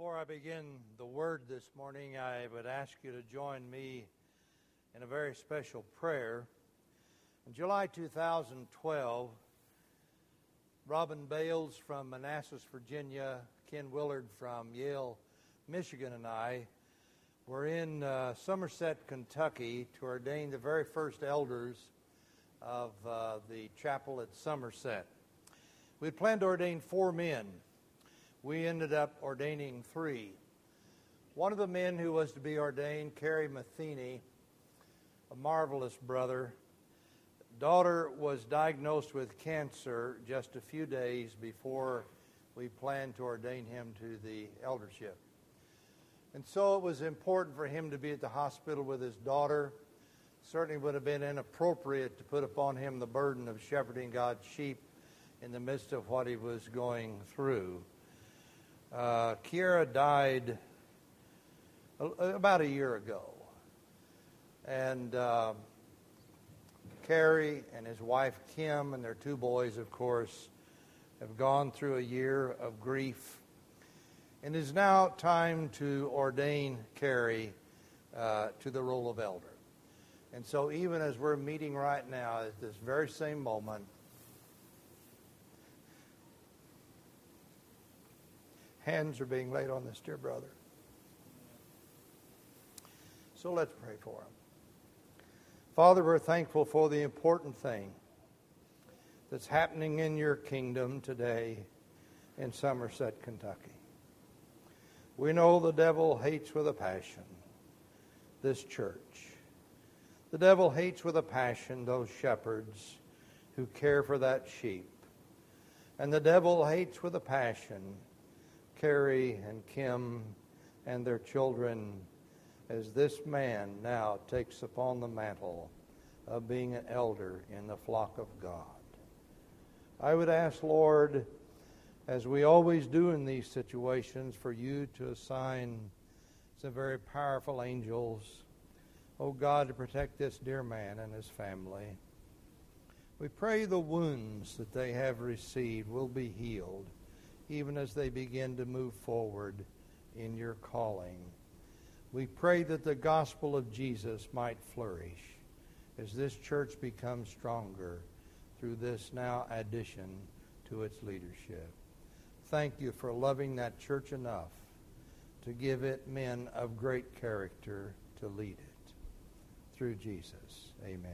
Before I begin the word this morning, I would ask you to join me in a very special prayer. In July 2012, Robin Bales from Manassas, Virginia, Ken Willard from Yale, Michigan, and I were in uh, Somerset, Kentucky to ordain the very first elders of uh, the chapel at Somerset. We had planned to ordain four men we ended up ordaining three. One of the men who was to be ordained, Kerry Matheny, a marvelous brother, daughter was diagnosed with cancer just a few days before we planned to ordain him to the eldership. And so it was important for him to be at the hospital with his daughter. Certainly would have been inappropriate to put upon him the burden of shepherding God's sheep in the midst of what he was going through. Uh, Kiera died about a year ago. And uh, Kerry and his wife Kim and their two boys, of course, have gone through a year of grief. And it is now time to ordain Kerry uh, to the role of elder. And so, even as we're meeting right now, at this very same moment, hands are being laid on this dear brother. So let's pray for him. Father, we're thankful for the important thing that's happening in your kingdom today in Somerset, Kentucky. We know the devil hates with a passion this church. The devil hates with a passion those shepherds who care for that sheep. And the devil hates with a passion Kerry and Kim and their children as this man now takes upon the mantle of being an elder in the flock of God. I would ask, Lord, as we always do in these situations, for you to assign some very powerful angels, oh God, to protect this dear man and his family. We pray the wounds that they have received will be healed even as they begin to move forward in your calling. We pray that the gospel of Jesus might flourish as this church becomes stronger through this now addition to its leadership. Thank you for loving that church enough to give it men of great character to lead it. Through Jesus. Amen.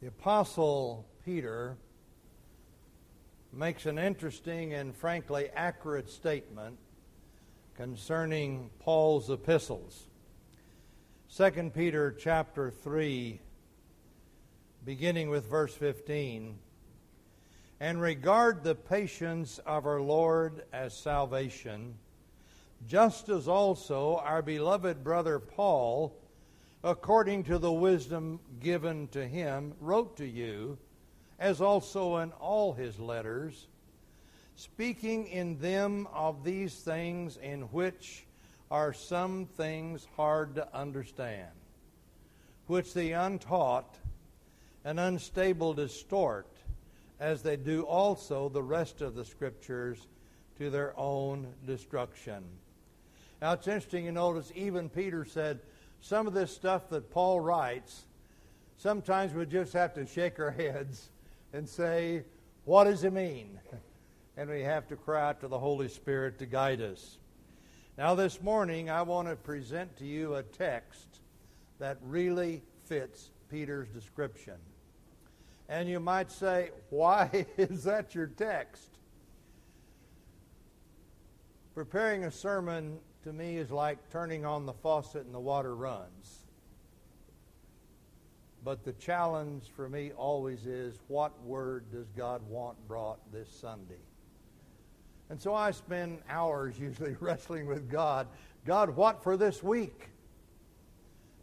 The Apostle Peter makes an interesting and frankly accurate statement concerning Paul's epistles. 2 Peter chapter 3 beginning with verse 15 and regard the patience of our Lord as salvation just as also our beloved brother Paul according to the wisdom given to him wrote to you as also in all his letters, speaking in them of these things in which are some things hard to understand, which the untaught and unstable distort, as they do also the rest of the Scriptures to their own destruction. Now it's interesting you notice even Peter said some of this stuff that Paul writes, sometimes we just have to shake our heads and say, What does it mean? And we have to cry out to the Holy Spirit to guide us. Now, this morning, I want to present to you a text that really fits Peter's description. And you might say, Why is that your text? Preparing a sermon to me is like turning on the faucet and the water runs. But the challenge for me always is what word does God want brought this Sunday? And so I spend hours usually wrestling with God. God, what for this week?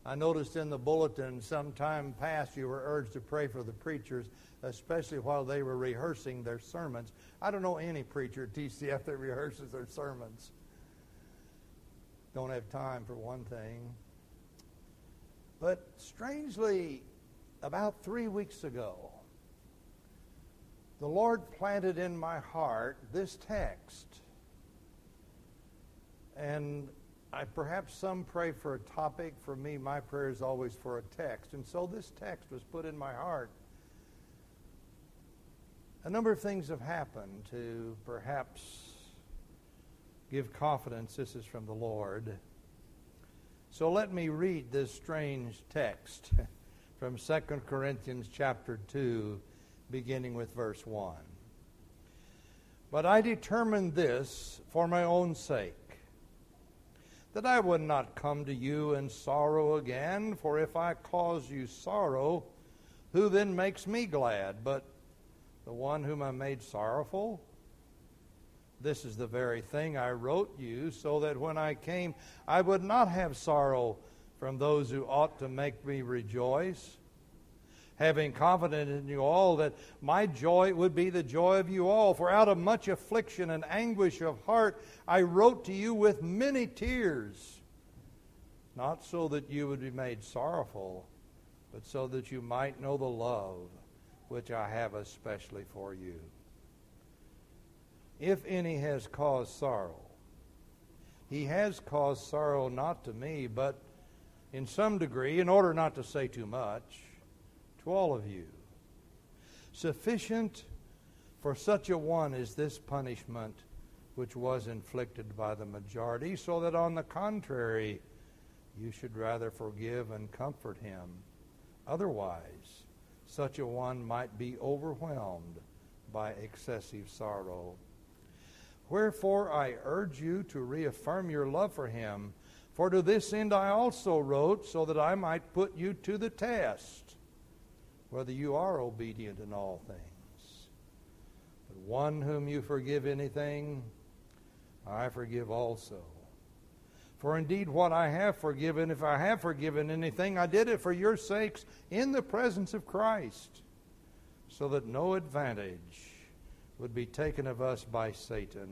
I noticed in the bulletin some time past you were urged to pray for the preachers, especially while they were rehearsing their sermons. I don't know any preacher at TCF that rehearses their sermons. Don't have time for one thing. But strangely, about three weeks ago, the Lord planted in my heart this text. And I perhaps some pray for a topic. For me, my prayer is always for a text. And so this text was put in my heart. A number of things have happened to perhaps give confidence this is from the Lord. So let me read this strange text from 2 Corinthians chapter 2 beginning with verse 1. But I determined this for my own sake that I would not come to you in sorrow again, for if I cause you sorrow, who then makes me glad? But the one whom I made sorrowful? This is the very thing I wrote you, so that when I came, I would not have sorrow from those who ought to make me rejoice. Having confidence in you all that my joy would be the joy of you all. For out of much affliction and anguish of heart I wrote to you with many tears, not so that you would be made sorrowful, but so that you might know the love which I have especially for you. If any has caused sorrow, he has caused sorrow not to me, but in some degree, in order not to say too much, to all of you. Sufficient for such a one is this punishment which was inflicted by the majority, so that on the contrary, you should rather forgive and comfort him. Otherwise, such a one might be overwhelmed by excessive sorrow. Wherefore I urge you to reaffirm your love for him. For to this end I also wrote, so that I might put you to the test, whether you are obedient in all things. But one whom you forgive anything, I forgive also. For indeed, what I have forgiven, if I have forgiven anything, I did it for your sakes in the presence of Christ, so that no advantage would be taken of us by Satan,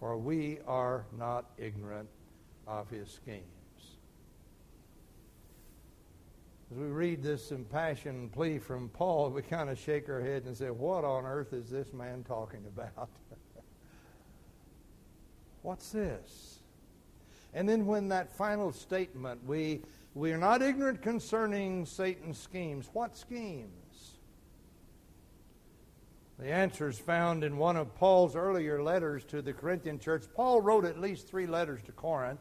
for we are not ignorant of his schemes. As we read this impassioned plea from Paul, we kind of shake our head and say, What on earth is this man talking about? What's this? And then when that final statement, we, we are not ignorant concerning Satan's schemes. What schemes? The answer is found in one of Paul's earlier letters to the Corinthian church. Paul wrote at least three letters to Corinth.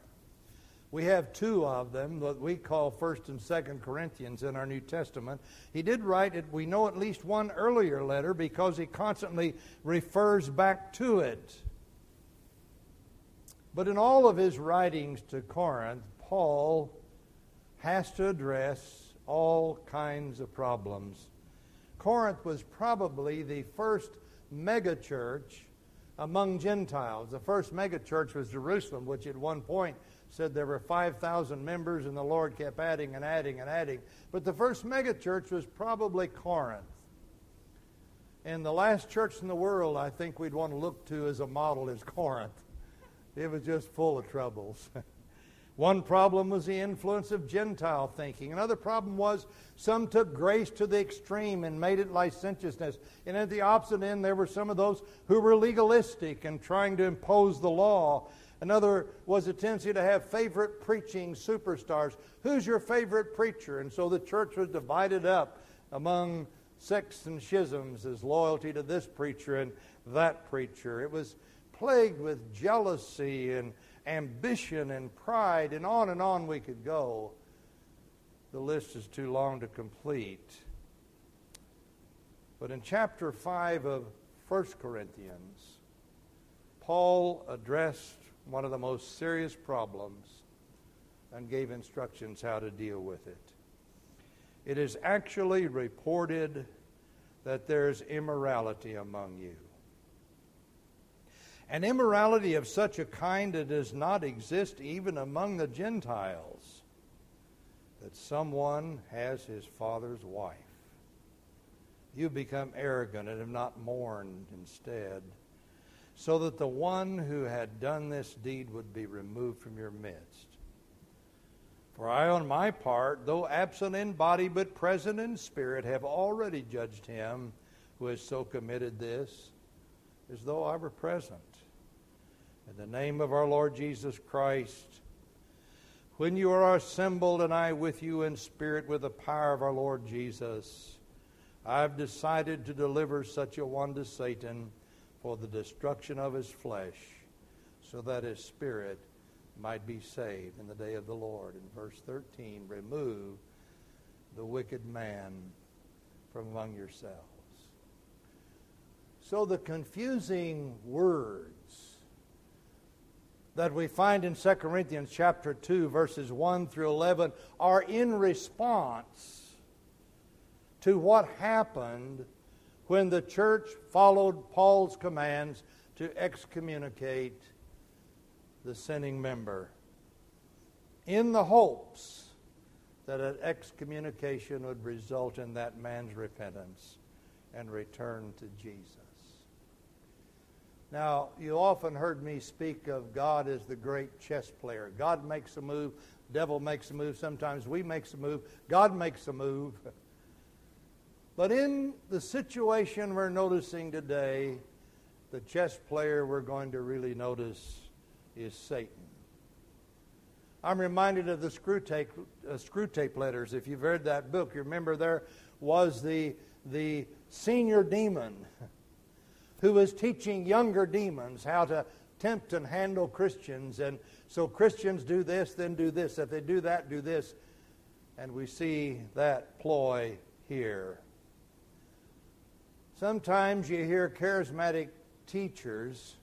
We have two of them that we call 1st and 2nd Corinthians in our New Testament. He did write it, we know at least one earlier letter because he constantly refers back to it. But in all of his writings to Corinth, Paul has to address all kinds of problems. Corinth was probably the first megachurch among Gentiles. The first megachurch was Jerusalem, which at one point said there were 5,000 members, and the Lord kept adding and adding and adding. But the first megachurch was probably Corinth. And the last church in the world I think we'd want to look to as a model is Corinth. It was just full of troubles. One problem was the influence of Gentile thinking. Another problem was some took grace to the extreme and made it licentiousness. And at the opposite end, there were some of those who were legalistic and trying to impose the law. Another was a tendency to have favorite preaching superstars. Who's your favorite preacher? And so the church was divided up among sects and schisms as loyalty to this preacher and that preacher. It was plagued with jealousy and ambition and pride, and on and on we could go. The list is too long to complete. But in chapter 5 of 1 Corinthians, Paul addressed one of the most serious problems and gave instructions how to deal with it. It is actually reported that there's immorality among you. An immorality of such a kind that does not exist even among the Gentiles, that someone has his father's wife. You become arrogant and have not mourned instead, so that the one who had done this deed would be removed from your midst. For I, on my part, though absent in body but present in spirit, have already judged him who has so committed this, as though I were present. In the name of our Lord Jesus Christ, when you are assembled and I with you in spirit with the power of our Lord Jesus, I've decided to deliver such a one to Satan for the destruction of his flesh, so that his spirit might be saved in the day of the Lord. In verse 13, remove the wicked man from among yourselves. So the confusing words that we find in 2 Corinthians chapter 2 verses 1 through 11 are in response to what happened when the church followed Paul's commands to excommunicate the sinning member in the hopes that an excommunication would result in that man's repentance and return to Jesus. Now, you often heard me speak of God as the great chess player. God makes a move, devil makes a move, sometimes we makes a move, God makes a move. But in the situation we're noticing today, the chess player we're going to really notice is Satan. I'm reminded of the Screwtape, uh, Screwtape letters. If you've read that book, you remember there was the, the senior demon who was teaching younger demons how to tempt and handle Christians. And so Christians do this, then do this. If they do that, do this. And we see that ploy here. Sometimes you hear charismatic teachers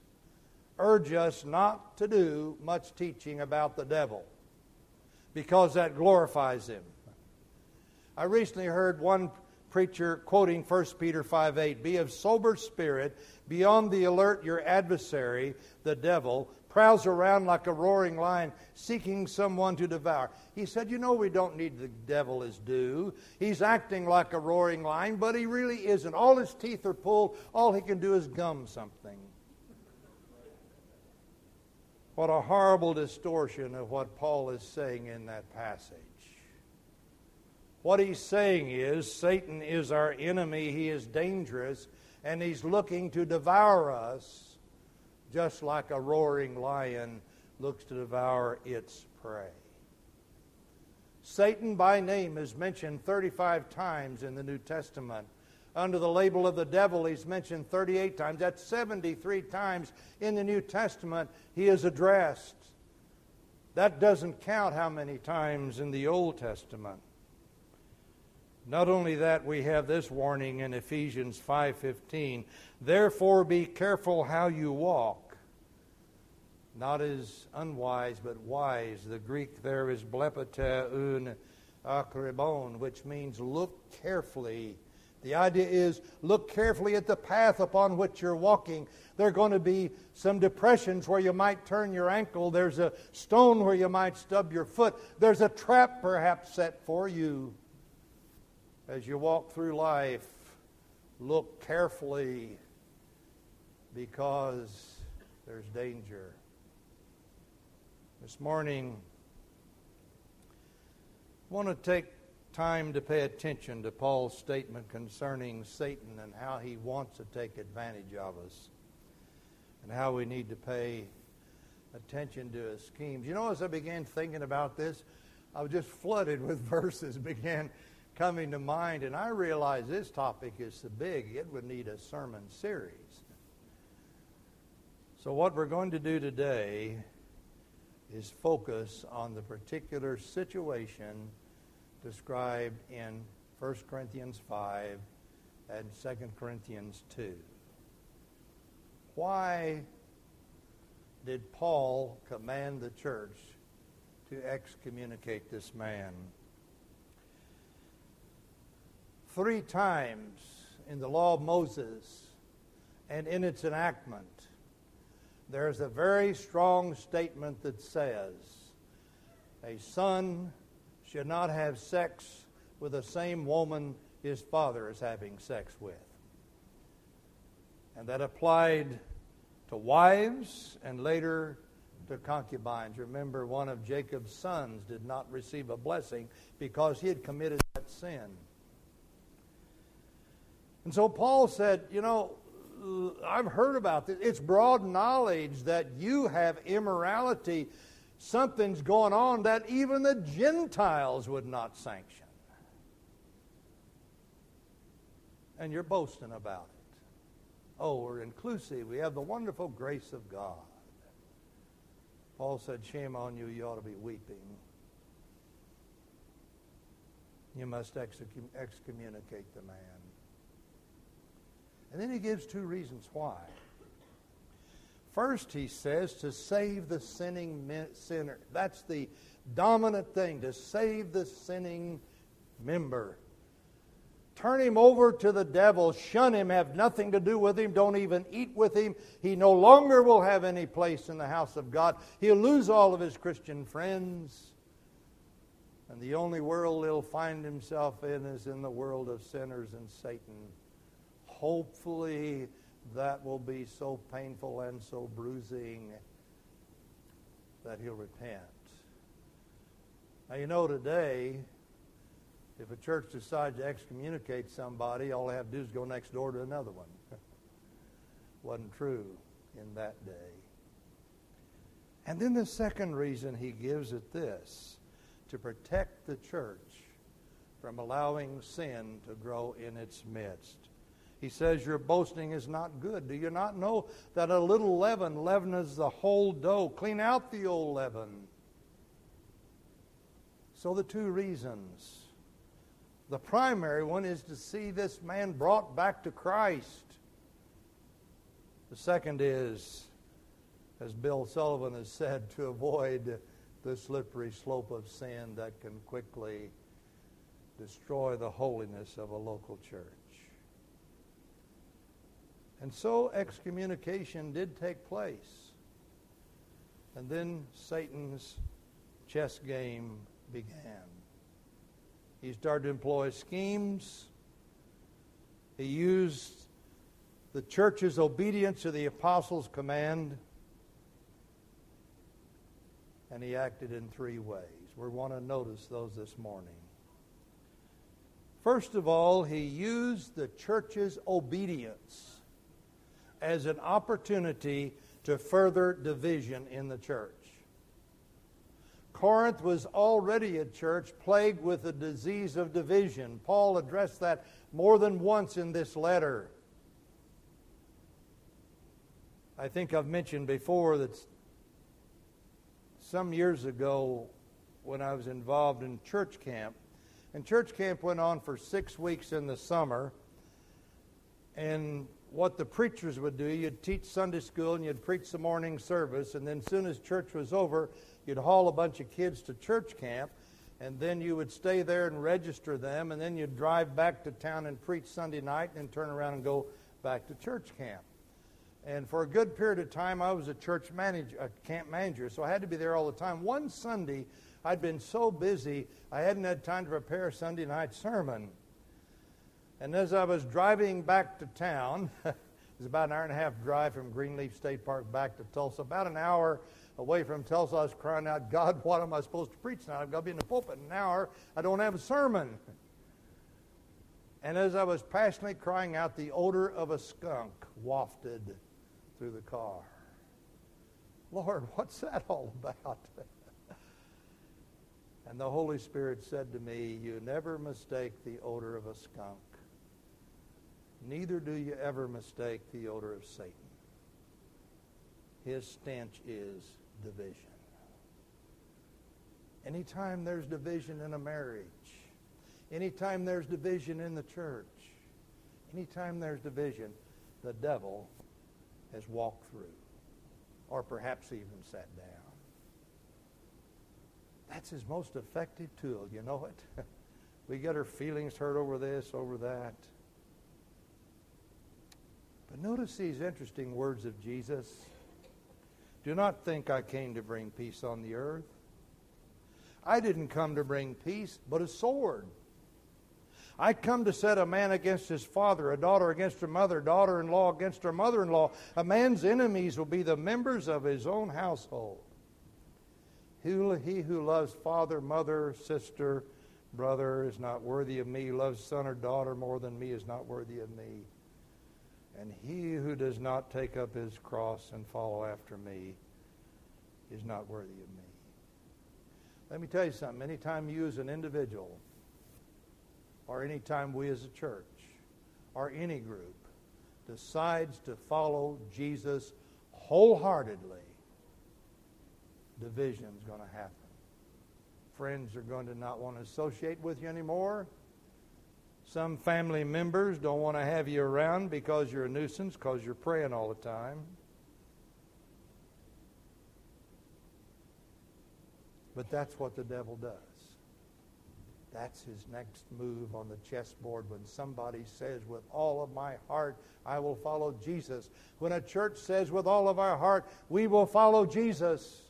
urge us not to do much teaching about the devil because that glorifies him. I recently heard one preacher quoting 1 Peter 5 8 Be of sober spirit, be on the alert. Your adversary, the devil, prowls around like a roaring lion seeking someone to devour. He said, You know, we don't need the devil as due. He's acting like a roaring lion, but he really isn't. All his teeth are pulled, all he can do is gum something. What a horrible distortion of what Paul is saying in that passage. What he's saying is Satan is our enemy, he is dangerous, and he's looking to devour us just like a roaring lion looks to devour its prey. Satan by name is mentioned 35 times in the New Testament under the label of the devil, he's mentioned 38 times. That's 73 times in the New Testament he is addressed. That doesn't count how many times in the Old Testament. Not only that, we have this warning in Ephesians 5:15, "Therefore be careful how you walk, not as unwise but wise." The Greek there is blepete un akribos, which means look carefully the idea is look carefully at the path upon which you're walking. There are going to be some depressions where you might turn your ankle. There's a stone where you might stub your foot. There's a trap perhaps set for you. As you walk through life, look carefully because there's danger. This morning, I want to take time to pay attention to Paul's statement concerning Satan and how he wants to take advantage of us and how we need to pay attention to his schemes. You know, as I began thinking about this, I was just flooded with verses began coming to mind, and I realized this topic is so big it would need a sermon series. So, what we're going to do today is focus on the particular situation described in 1 Corinthians 5 and 2 Corinthians 2. Why did Paul command the church to excommunicate this man? Three times in the law of Moses and in its enactment, there's a very strong statement that says a son should not have sex with the same woman his father is having sex with. And that applied to wives and later to concubines. Remember, one of Jacob's sons did not receive a blessing because he had committed that sin. And so Paul said, You know, Uh, I've heard about this. It's broad knowledge that you have immorality. Something's going on that even the Gentiles would not sanction. And you're boasting about it. Oh, we're inclusive. We have the wonderful grace of God. Paul said, Shame on you, you ought to be weeping. You must excommunicate the man. And then he gives two reasons why. First, he says to save the sinning sinner. That's the dominant thing, to save the sinning member. Turn him over to the devil, shun him, have nothing to do with him, don't even eat with him. He no longer will have any place in the house of God. He'll lose all of his Christian friends. And the only world he'll find himself in is in the world of sinners and Satan hopefully that will be so painful and so bruising that he'll repent. Now, you know, today, if a church decides to excommunicate somebody, all they have to do is go next door to another one. Wasn't true in that day. And then the second reason he gives it this to protect the church from allowing sin to grow in its midst. He says, Your boasting is not good. Do you not know that a little leaven leavens the whole dough? Clean out the old leaven. So, the two reasons. The primary one is to see this man brought back to Christ. The second is, as Bill Sullivan has said, to avoid the slippery slope of sin that can quickly destroy the holiness of a local church. And so excommunication did take place. And then Satan's chess game began. He started to employ schemes. He used the church's obedience to the apostles' command. And he acted in three ways. We want to notice those this morning. First of all, he used the church's obedience as an opportunity to further division in the church. Corinth was already a church plagued with the disease of division. Paul addressed that more than once in this letter. I think I've mentioned before that some years ago when I was involved in church camp, and church camp went on for six weeks in the summer, and what the preachers would do. You'd teach Sunday school and you'd preach the morning service, and then as soon as church was over, you'd haul a bunch of kids to church camp, and then you would stay there and register them, and then you'd drive back to town and preach Sunday night, and then turn around and go back to church camp. And for a good period of time, I was a church manager, a camp manager, so I had to be there all the time. One Sunday, I'd been so busy, I hadn't had time to prepare a Sunday night sermon. And as I was driving back to town, it was about an hour and a half drive from Greenleaf State Park back to Tulsa, about an hour away from Tulsa, I was crying out, God, what am I supposed to preach now? I've got to be in the pulpit in an hour. I don't have a sermon. And as I was passionately crying out, the odor of a skunk wafted through the car. Lord, what's that all about? and the Holy Spirit said to me, You never mistake the odor of a skunk. Neither do you ever mistake the odor of Satan. His stench is division. Anytime there's division in a marriage, anytime there's division in the church, anytime there's division, the devil has walked through, or perhaps even sat down. That's his most effective tool, you know it? we get our feelings hurt over this, over that. But notice these interesting words of Jesus. Do not think I came to bring peace on the earth. I didn't come to bring peace, but a sword. I come to set a man against his father, a daughter against her mother, daughter in law against her mother in law. A man's enemies will be the members of his own household. He who loves father, mother, sister, brother is not worthy of me, loves son or daughter more than me, is not worthy of me. And he who does not take up his cross and follow after me is not worthy of me. Let me tell you something. Anytime you as an individual, or anytime we as a church, or any group, decides to follow Jesus wholeheartedly, division is going to happen. Friends are going to not want to associate with you anymore. Some family members don't want to have you around because you're a nuisance, because you're praying all the time. But that's what the devil does. That's his next move on the chessboard when somebody says, with all of my heart, I will follow Jesus. When a church says, with all of our heart, we will follow Jesus,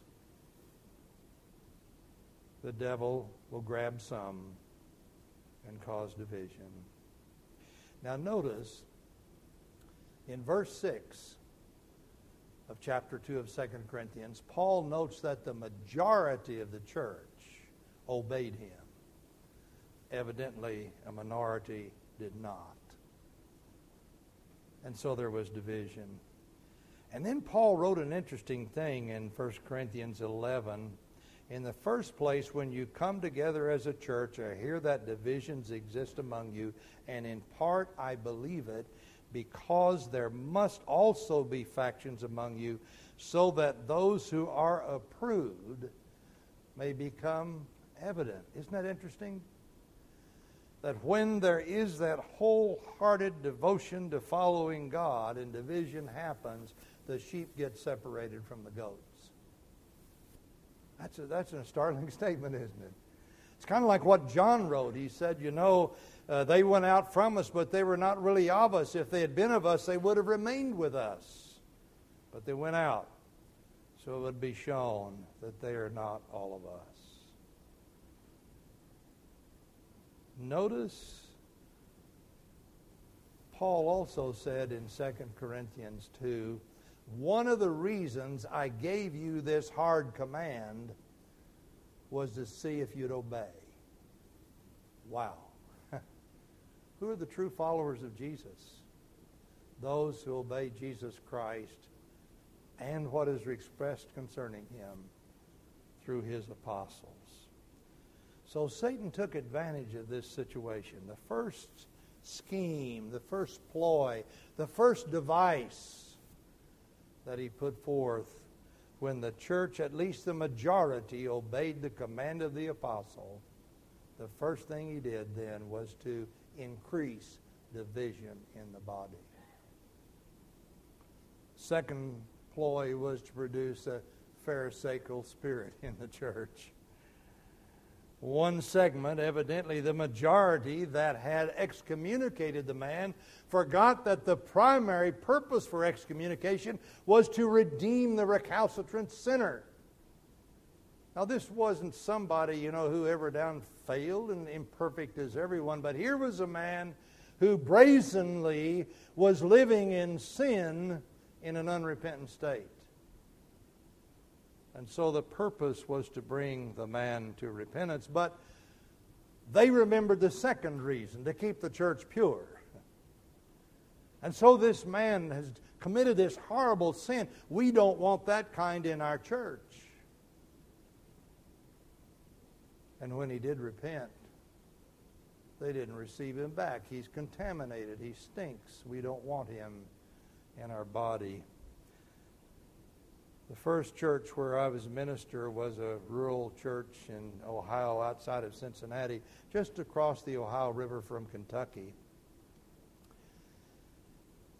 the devil will grab some and cause division. Now, notice in verse 6 of chapter 2 of 2 Corinthians, Paul notes that the majority of the church obeyed him. Evidently, a minority did not. And so there was division. And then Paul wrote an interesting thing in 1 Corinthians 11. In the first place, when you come together as a church, I hear that divisions exist among you, and in part I believe it, because there must also be factions among you, so that those who are approved may become evident. Isn't that interesting? that when there is that wholehearted devotion to following God and division happens, the sheep get separated from the goats. That's a, that's a startling statement, isn't it? It's kind of like what John wrote. He said, You know, uh, they went out from us, but they were not really of us. If they had been of us, they would have remained with us. But they went out, so it would be shown that they are not all of us. Notice Paul also said in 2 Corinthians 2 one of the reasons I gave you this hard command was to see if you'd obey. Wow. Who are the true followers of Jesus? Those who obey Jesus Christ and what is expressed concerning him through his apostles. So Satan took advantage of this situation. The first scheme, the first ploy, the first device that he put forth when the church, at least the majority, obeyed the command of the apostle, the first thing he did then was to increase division in the body. Second ploy was to produce a pharisaical spirit in the church one segment, evidently the majority that had excommunicated the man, forgot that the primary purpose for excommunication was to redeem the recalcitrant sinner. Now, this wasn't somebody, you know, who ever down failed and imperfect as everyone, but here was a man who brazenly was living in sin in an unrepentant state. And so the purpose was to bring the man to repentance. But they remembered the second reason to keep the church pure. And so this man has committed this horrible sin. We don't want that kind in our church. And when he did repent, they didn't receive him back. He's contaminated. He stinks. We don't want him in our body. The first church where I was a minister was a rural church in Ohio outside of Cincinnati, just across the Ohio River from Kentucky.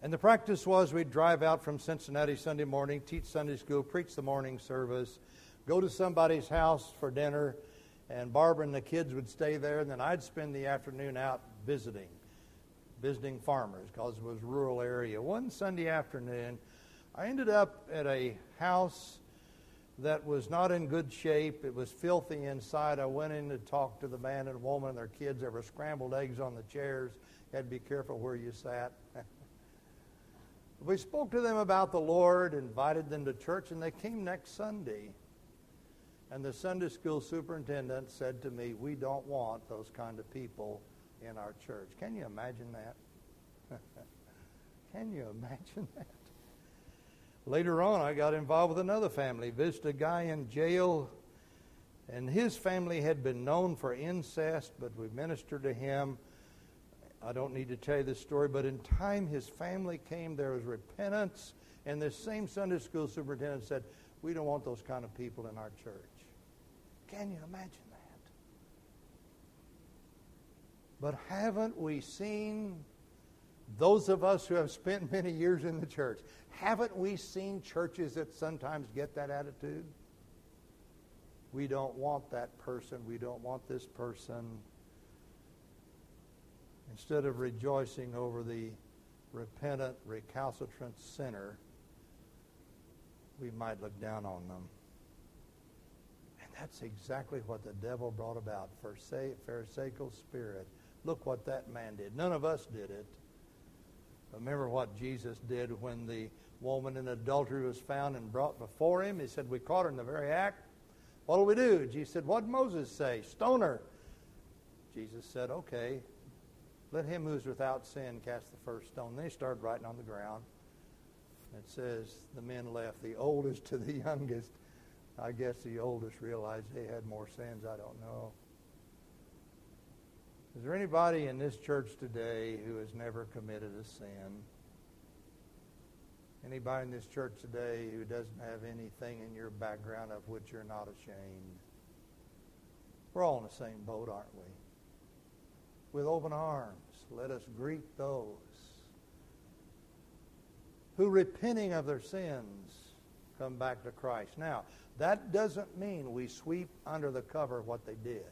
And the practice was we'd drive out from Cincinnati Sunday morning, teach Sunday school, preach the morning service, go to somebody's house for dinner, and Barbara and the kids would stay there, and then I'd spend the afternoon out visiting, visiting farmers because it was a rural area. One Sunday afternoon, I ended up at a house that was not in good shape. It was filthy inside. I went in to talk to the man and woman and their kids. There were scrambled eggs on the chairs. You had to be careful where you sat. we spoke to them about the Lord, invited them to church, and they came next Sunday. And the Sunday school superintendent said to me, We don't want those kind of people in our church. Can you imagine that? Can you imagine that? Later on, I got involved with another family, visited a guy in jail, and his family had been known for incest, but we ministered to him. I don't need to tell you this story, but in time his family came, there was repentance, and this same Sunday school superintendent said, We don't want those kind of people in our church. Can you imagine that? But haven't we seen those of us who have spent many years in the church, haven't we seen churches that sometimes get that attitude? We don't want that person. We don't want this person. Instead of rejoicing over the repentant, recalcitrant sinner, we might look down on them. And that's exactly what the devil brought about. Pharisaical spirit. Look what that man did. None of us did it. Remember what Jesus did when the woman in adultery was found and brought before him? He said, We caught her in the very act. What'll we do? Jesus said, What did Moses say? Stone her. Jesus said, Okay. Let him who's without sin cast the first stone. Then he started writing on the ground. It says the men left, the oldest to the youngest. I guess the oldest realized they had more sins. I don't know. Is there anybody in this church today who has never committed a sin? Anybody in this church today who doesn't have anything in your background of which you're not ashamed? We're all in the same boat, aren't we? With open arms, let us greet those who, repenting of their sins, come back to Christ. Now, that doesn't mean we sweep under the cover what they did.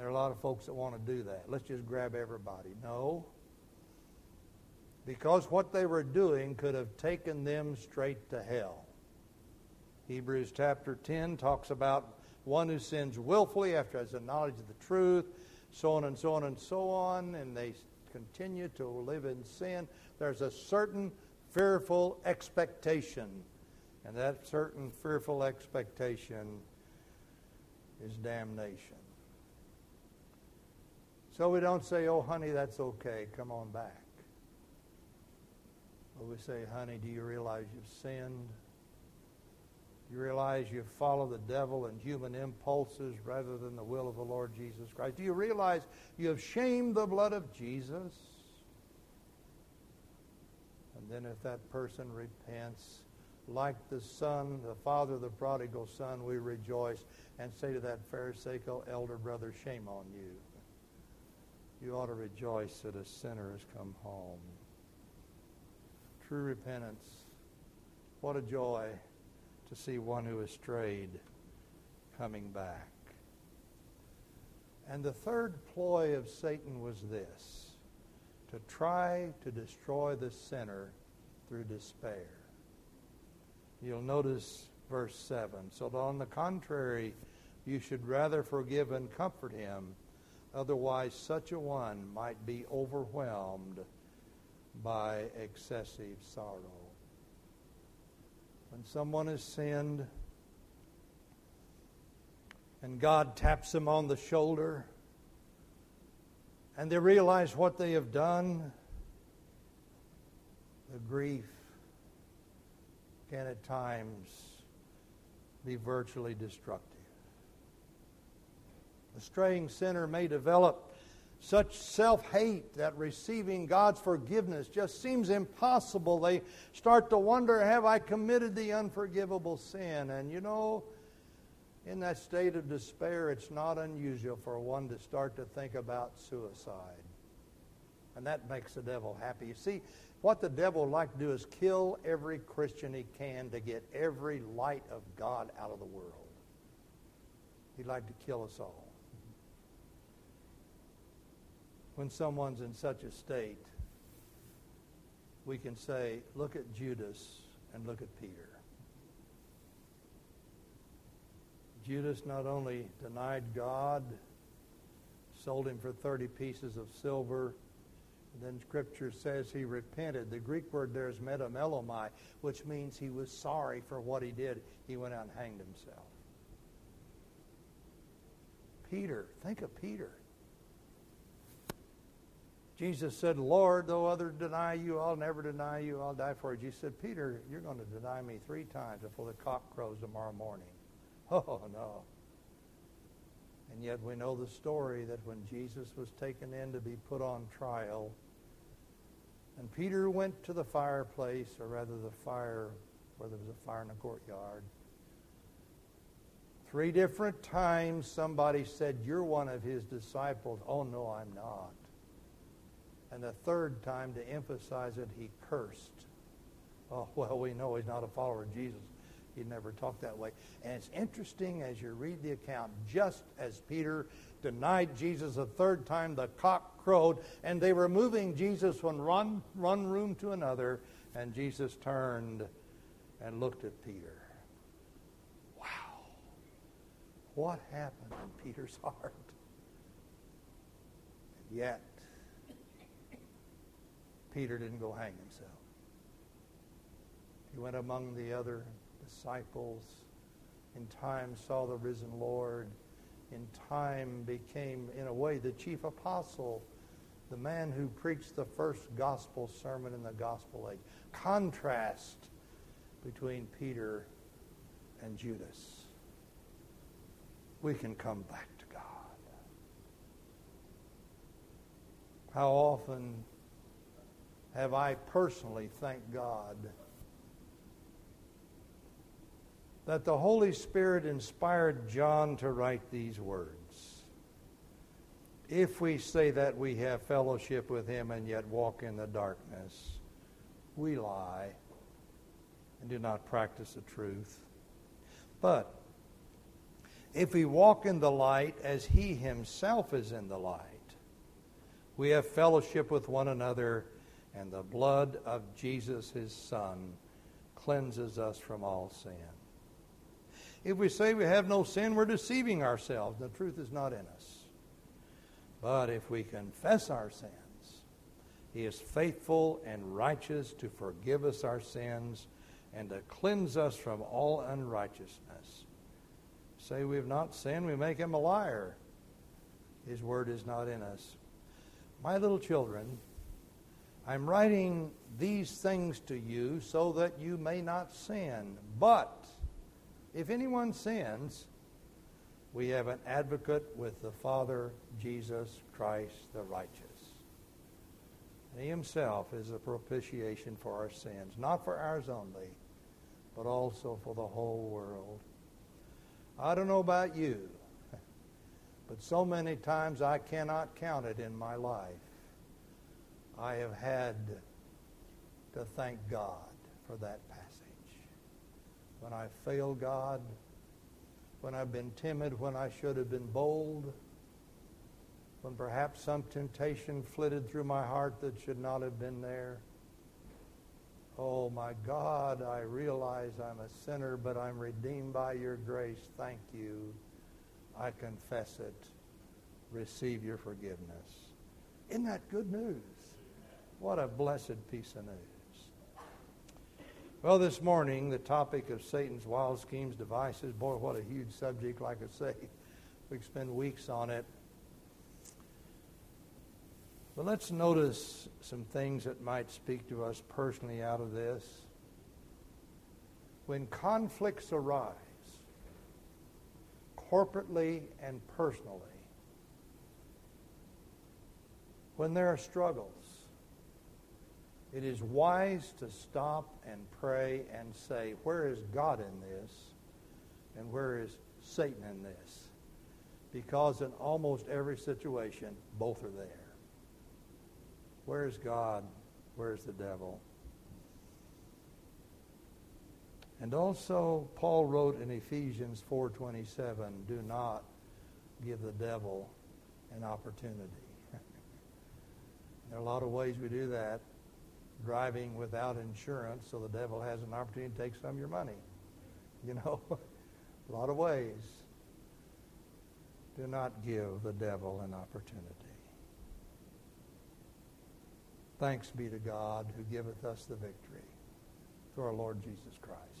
There are a lot of folks that want to do that. Let's just grab everybody. No. Because what they were doing could have taken them straight to hell. Hebrews chapter 10 talks about one who sins willfully after has a knowledge of the truth, so on and so on and so on, and they continue to live in sin. There's a certain fearful expectation, and that certain fearful expectation is damnation. So we don't say, oh, honey, that's okay. Come on back. But we say, honey, do you realize you've sinned? Do you realize you follow the devil and human impulses rather than the will of the Lord Jesus Christ? Do you realize you have shamed the blood of Jesus? And then if that person repents, like the son, the father of the prodigal son, we rejoice and say to that Pharisaical elder brother, shame on you you ought to rejoice that a sinner has come home. True repentance. What a joy to see one who has strayed coming back. And the third ploy of Satan was this to try to destroy the sinner through despair. You'll notice verse 7. So, on the contrary, you should rather forgive and comfort him Otherwise, such a one might be overwhelmed by excessive sorrow. When someone has sinned and God taps them on the shoulder and they realize what they have done, the grief can at times be virtually destructive. The straying sinner may develop such self hate that receiving God's forgiveness just seems impossible. They start to wonder, have I committed the unforgivable sin? And you know, in that state of despair, it's not unusual for one to start to think about suicide. And that makes the devil happy. You see, what the devil would like to do is kill every Christian he can to get every light of God out of the world. He'd like to kill us all when someone's in such a state, we can say, look at Judas and look at Peter. Judas not only denied God, sold him for 30 pieces of silver, then Scripture says he repented. The Greek word there is metamelomai, which means he was sorry for what he did. He went out and hanged himself. Peter. Think of Peter. Jesus said, Lord, though others deny you, I'll never deny you. I'll die for you. Jesus said, Peter, you're going to deny me three times before the cock crows tomorrow morning. Oh, no. And yet we know the story that when Jesus was taken in to be put on trial, and Peter went to the fireplace, or rather the fire, where there was a fire in the courtyard, three different times somebody said, You're one of his disciples. Oh, no, I'm not. And the third time, to emphasize it, he cursed. Oh, well, we know he's not a follower of Jesus. He never talked that way. And it's interesting as you read the account, just as Peter denied Jesus a third time, the cock crowed, and they were moving Jesus from one, one room to another, and Jesus turned and looked at Peter. Wow. What happened in Peter's heart? And yet, Peter didn't go hang himself. He went among the other disciples. In time saw the risen Lord. In time became, in a way, the chief apostle, the man who preached the first gospel sermon in the gospel age. Contrast between Peter and Judas. We can come back to God. How often have I personally thanked God that the Holy Spirit inspired John to write these words. If we say that we have fellowship with him and yet walk in the darkness, we lie and do not practice the truth. But if we walk in the light as he himself is in the light, we have fellowship with one another, and the blood of Jesus, his Son, cleanses us from all sin. If we say we have no sin, we're deceiving ourselves. The truth is not in us. But if we confess our sins, he is faithful and righteous to forgive us our sins and to cleanse us from all unrighteousness. Say we have not sinned, we make him a liar. His word is not in us. My little children, I'm writing these things to you so that you may not sin. But if anyone sins, we have an advocate with the Father, Jesus Christ the righteous. he himself is a propitiation for our sins, not for ours only, but also for the whole world. I don't know about you, but so many times I cannot count it in my life. I have had to thank God for that passage. when I failed God, when I've been timid when I should have been bold, when perhaps some temptation flitted through my heart that should not have been there. Oh my God, I realize I'm a sinner, but I'm redeemed by your grace. Thank you. I confess it. Receive your forgiveness. Isn't that good news? What a blessed piece of news. Well, this morning, the topic of Satan's wild schemes, devices, boy, what a huge subject, like I say. We could spend weeks on it. But let's notice some things that might speak to us personally out of this. When conflicts arise, corporately and personally, when there are struggles, it is wise to stop and pray and say, where is God in this? And where is Satan in this? Because in almost every situation, both are there. Where is God? Where is the devil? And also, Paul wrote in Ephesians 4.27, do not give the devil an opportunity. there are a lot of ways we do that driving without insurance so the devil has an opportunity to take some of your money. You know, a lot of ways. Do not give the devil an opportunity. Thanks be to God who giveth us the victory through our Lord Jesus Christ.